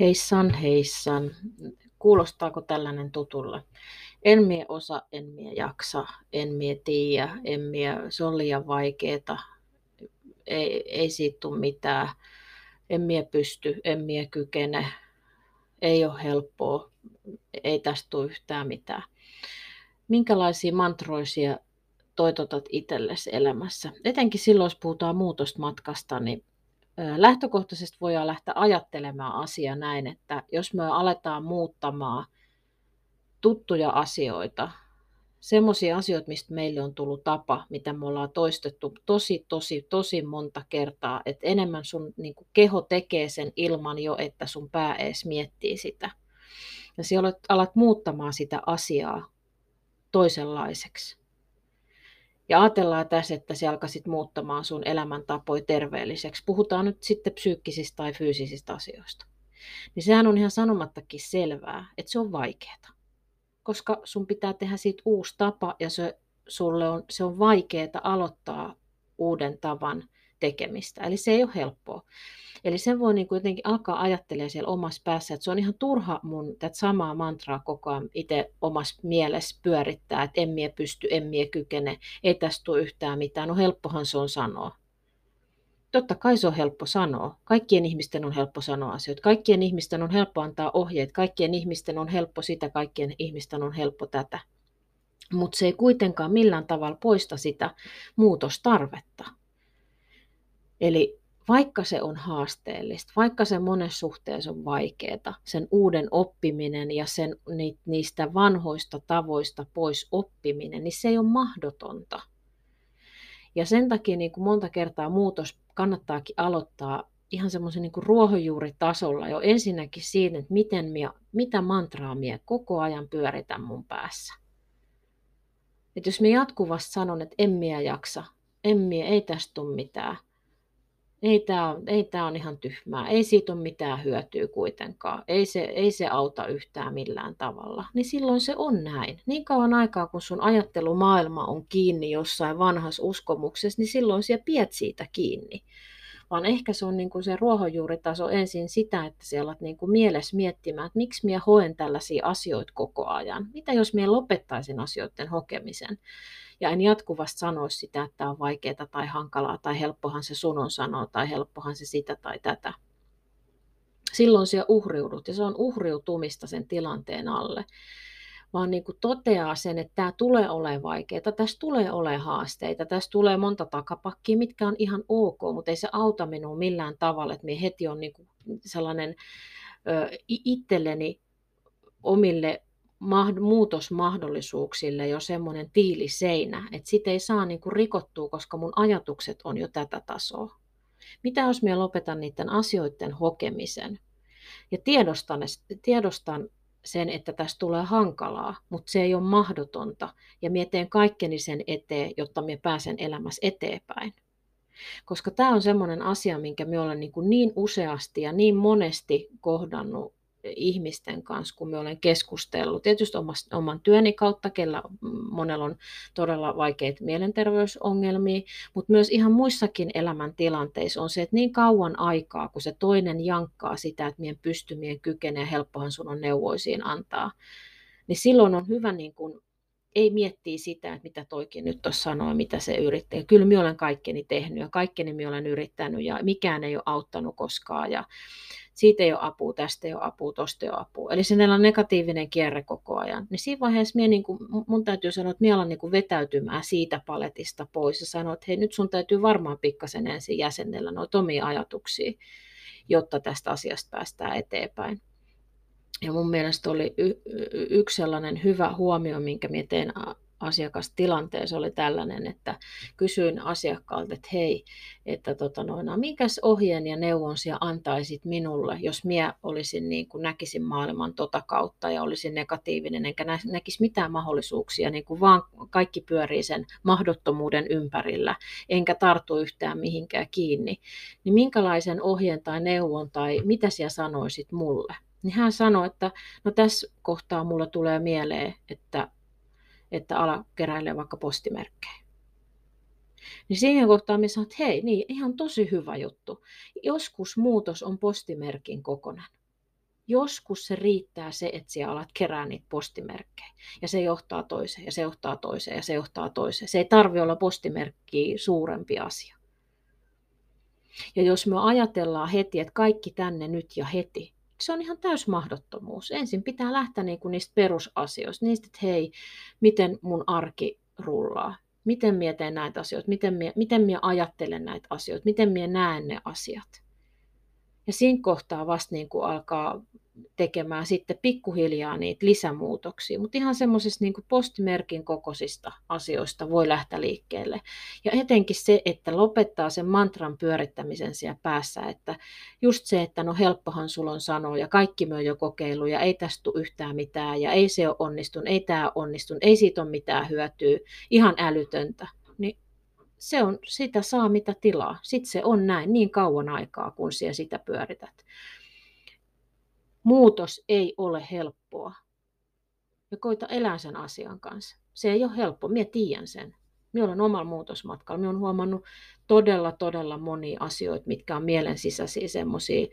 Heissan, heissan. Kuulostaako tällainen tutulle? En mie osa, en mie jaksa, en mie tiedä, en mie, se on liian vaikeeta. Ei, ei siitä tule mitään. En mie pysty, en mie kykene. Ei ole helppoa, ei tästä tule yhtään mitään. Minkälaisia mantroisia toitotat itsellesi elämässä? Etenkin silloin, jos puhutaan muutosmatkasta, niin lähtökohtaisesti voidaan lähteä ajattelemaan asia näin, että jos me aletaan muuttamaan tuttuja asioita, semmoisia asioita, mistä meille on tullut tapa, mitä me ollaan toistettu tosi, tosi, tosi monta kertaa, että enemmän sun niin kuin keho tekee sen ilman jo, että sun pää edes miettii sitä. Ja siellä alat muuttamaan sitä asiaa toisenlaiseksi. Ja ajatellaan tässä, että se alkaisit muuttamaan sun elämäntapoja terveelliseksi. Puhutaan nyt sitten psyykkisistä tai fyysisistä asioista. Niin sehän on ihan sanomattakin selvää, että se on vaikeaa. Koska sun pitää tehdä siitä uusi tapa ja se, sulle on, se on vaikeaa aloittaa uuden tavan tekemistä. Eli se ei ole helppoa. Eli sen voi niin jotenkin alkaa ajattelemaan siellä omassa päässä, että se on ihan turha mun tätä samaa mantraa koko ajan itse omassa mielessä pyörittää, että en mie pysty, en mie kykene, ei tästä tule yhtään mitään. No helppohan se on sanoa. Totta kai se on helppo sanoa. Kaikkien ihmisten on helppo sanoa asioita. Kaikkien ihmisten on helppo antaa ohjeet. Kaikkien ihmisten on helppo sitä, kaikkien ihmisten on helppo tätä. Mutta se ei kuitenkaan millään tavalla poista sitä muutostarvetta. Eli vaikka se on haasteellista, vaikka se monessa suhteessa on vaikeaa, sen uuden oppiminen ja sen, niistä vanhoista tavoista pois oppiminen, niin se ei ole mahdotonta. Ja sen takia niin kuin monta kertaa muutos kannattaakin aloittaa ihan semmoisen niin ruohonjuuritasolla jo ensinnäkin siinä, että miten minä, mitä mantraa minä koko ajan pyöritän mun päässä. Et jos minä jatkuvasti sanon, että en jaksa, en minä, ei tästä tule mitään, ei tämä ei tää on ihan tyhmää, ei siitä ole mitään hyötyä kuitenkaan, ei se, ei se auta yhtään millään tavalla, niin silloin se on näin. Niin kauan aikaa, kun sun ajattelumaailma on kiinni jossain vanhassa uskomuksessa, niin silloin siellä piet siitä kiinni. Vaan ehkä se on niin kuin se ruohonjuuritaso ensin sitä, että siellä olet niin kuin mielessä miettimään, että miksi minä hoen tällaisia asioita koko ajan. Mitä jos minä lopettaisin asioiden hokemisen? Ja en jatkuvasti sanoisi sitä, että tämä on vaikeaa tai hankalaa tai helppohan se sun on sanoa tai helppohan se sitä tai tätä. Silloin siellä uhriudut ja se on uhriutumista sen tilanteen alle vaan niin kuin toteaa sen, että tämä tulee olemaan vaikeaa, tässä tulee olemaan haasteita, tässä tulee monta takapakkia, mitkä on ihan ok, mutta ei se auta minua millään tavalla, että minä heti on niin kuin sellainen ö, itselleni omille muutosmahdollisuuksille jo semmoinen tiiliseinä, että sitä ei saa niin kuin rikottua, koska mun ajatukset on jo tätä tasoa. Mitä jos minä lopetan niiden asioiden hokemisen ja tiedostan, tiedostan sen, että tästä tulee hankalaa, mutta se ei ole mahdotonta ja minä teen kaikkeni sen eteen, jotta minä pääsen elämässä eteenpäin. Koska tämä on semmoinen asia, minkä minä olen niin, niin useasti ja niin monesti kohdannut ihmisten kanssa, kun me olen keskustellut. Tietysti oman työni kautta, kellä monella on todella vaikeita mielenterveysongelmia, mutta myös ihan muissakin elämäntilanteissa on se, että niin kauan aikaa, kun se toinen jankkaa sitä, että mien pystymien kykenee ja helppohan sun on neuvoisiin antaa, niin silloin on hyvä niin kuin ei miettiä sitä, että mitä toikin nyt tuossa sanoo, mitä se yrittää. Kyllä minä olen kaikkeni tehnyt ja kaikkeni minä olen yrittänyt ja mikään ei ole auttanut koskaan. Ja siitä ei ole apua, tästä ei ole apua, tosta ei ole apua. Eli se on negatiivinen kierre koko ajan. Niin siinä vaiheessa minä, niin kuin, mun täytyy sanoa, että minä alan niin vetäytymään siitä paletista pois ja sanoa, että hei nyt sun täytyy varmaan pikkasen ensin jäsennellä noita omia ajatuksia, jotta tästä asiasta päästään eteenpäin. Ja mun mielestä oli y- yksi sellainen hyvä huomio, minkä minä tein asiakastilanteessa oli tällainen, että kysyin asiakkaalta, että hei, että tota noin, no, mikäs ohjeen ja neuvon sinä antaisit minulle, jos minä olisin niin kuin näkisin maailman tota kautta ja olisin negatiivinen, enkä näkisi mitään mahdollisuuksia, niin kuin vaan kaikki pyörii sen mahdottomuuden ympärillä, enkä tartu yhtään mihinkään kiinni, niin minkälaisen ohjeen tai neuvon tai mitä sinä sanoisit mulle? Niin hän sanoi, että no tässä kohtaa mulla tulee mieleen, että että ala keräilee vaikka postimerkkejä. Niin siihen kohtaan me sanoin, että hei, niin ihan tosi hyvä juttu. Joskus muutos on postimerkin kokonan. Joskus se riittää se, että sinä alat kerää niitä postimerkkejä. Ja se johtaa toiseen, ja se johtaa toiseen, ja se johtaa toiseen. Se ei tarvi olla postimerkki suurempi asia. Ja jos me ajatellaan heti, että kaikki tänne nyt ja heti, se on ihan täys mahdottomuus. Ensin pitää lähteä niin kuin niistä perusasioista, niistä, että hei, miten mun arki rullaa, miten minä teen näitä asioita, miten minä, miten ajattelen näitä asioita, miten minä näen ne asiat. Ja siinä kohtaa vasta niin kuin alkaa tekemään sitten pikkuhiljaa niitä lisämuutoksia, mutta ihan semmoisista niin postimerkin kokoisista asioista voi lähteä liikkeelle. Ja etenkin se, että lopettaa sen mantran pyörittämisen siellä päässä, että just se, että no helppohan sulla on sanoa ja kaikki me on jo kokeillut ja ei tästä tule yhtään mitään ja ei se ole onnistunut, ei tämä onnistunut, ei siitä ole mitään hyötyä, ihan älytöntä, se on, sitä saa mitä tilaa. Sitten se on näin niin kauan aikaa, kun siellä sitä pyörität. Muutos ei ole helppoa. Ja koita elää sen asian kanssa. Se ei ole helppo, minä tiedän sen. Minä olen omalla muutosmatkalla. Minä olen huomannut todella, todella monia asioita, mitkä on mielen sisäisiä semmoisia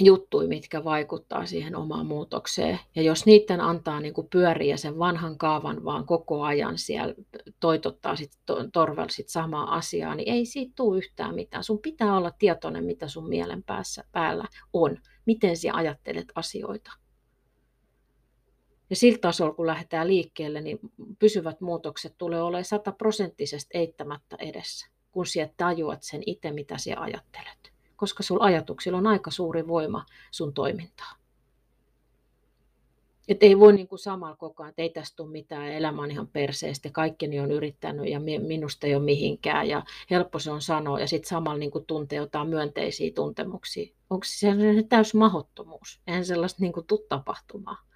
juttuja, mitkä vaikuttaa siihen omaan muutokseen. Ja jos niiden antaa niin pyöriä sen vanhan kaavan vaan koko ajan siellä toitottaa sit torvel sit samaa asiaa, niin ei siitä tule yhtään mitään. Sun pitää olla tietoinen, mitä sun mielen päässä, päällä on, miten sä ajattelet asioita. Ja sillä tasolla, kun lähdetään liikkeelle, niin pysyvät muutokset tulee olemaan sataprosenttisesti eittämättä edessä, kun sä tajuat sen itse, mitä sä ajattelet koska sulla ajatuksilla on aika suuri voima sun toimintaa. Että ei voi niin kuin samalla koko ajan, että ei tästä tule mitään, elämä on ihan perseestä, kaikkeni on yrittänyt ja minusta ei ole mihinkään ja helppo se on sanoa ja sitten samalla niin kuin tuntee jotain myönteisiä tuntemuksia. Onko se täys mahdottomuus? Eihän sellaista niin kuin tule tapahtumaan.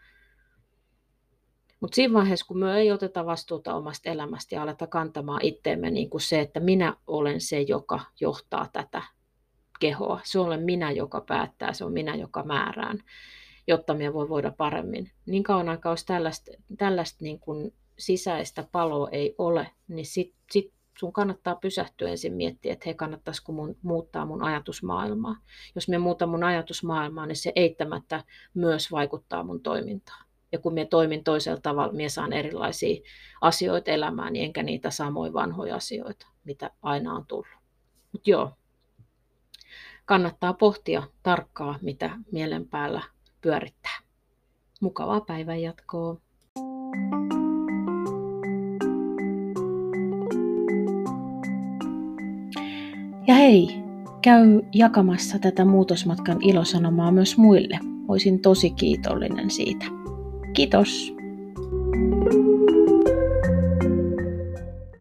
Mutta siinä vaiheessa, kun me ei oteta vastuuta omasta elämästä ja aleta kantamaan itteemme niin kuin se, että minä olen se, joka johtaa tätä kehoa. Se on minä, joka päättää, se on minä, joka määrään, jotta minä voi voida paremmin. Niin kauan aikaa, jos tällaista, tällaista niin kuin sisäistä paloa ei ole, niin sitten sit sun kannattaa pysähtyä ensin miettiä, että hei, kannattaisiko mun muuttaa mun ajatusmaailmaa. Jos me muuta mun ajatusmaailmaa, niin se eittämättä myös vaikuttaa mun toimintaan. Ja kun minä toimin toisella tavalla, minä saan erilaisia asioita elämään, niin enkä niitä samoja vanhoja asioita, mitä aina on tullut. Mutta joo, kannattaa pohtia tarkkaa, mitä mielen päällä pyörittää. Mukavaa päivän jatkoa. Ja hei, käy jakamassa tätä muutosmatkan ilosanomaa myös muille. Olisin tosi kiitollinen siitä. Kiitos!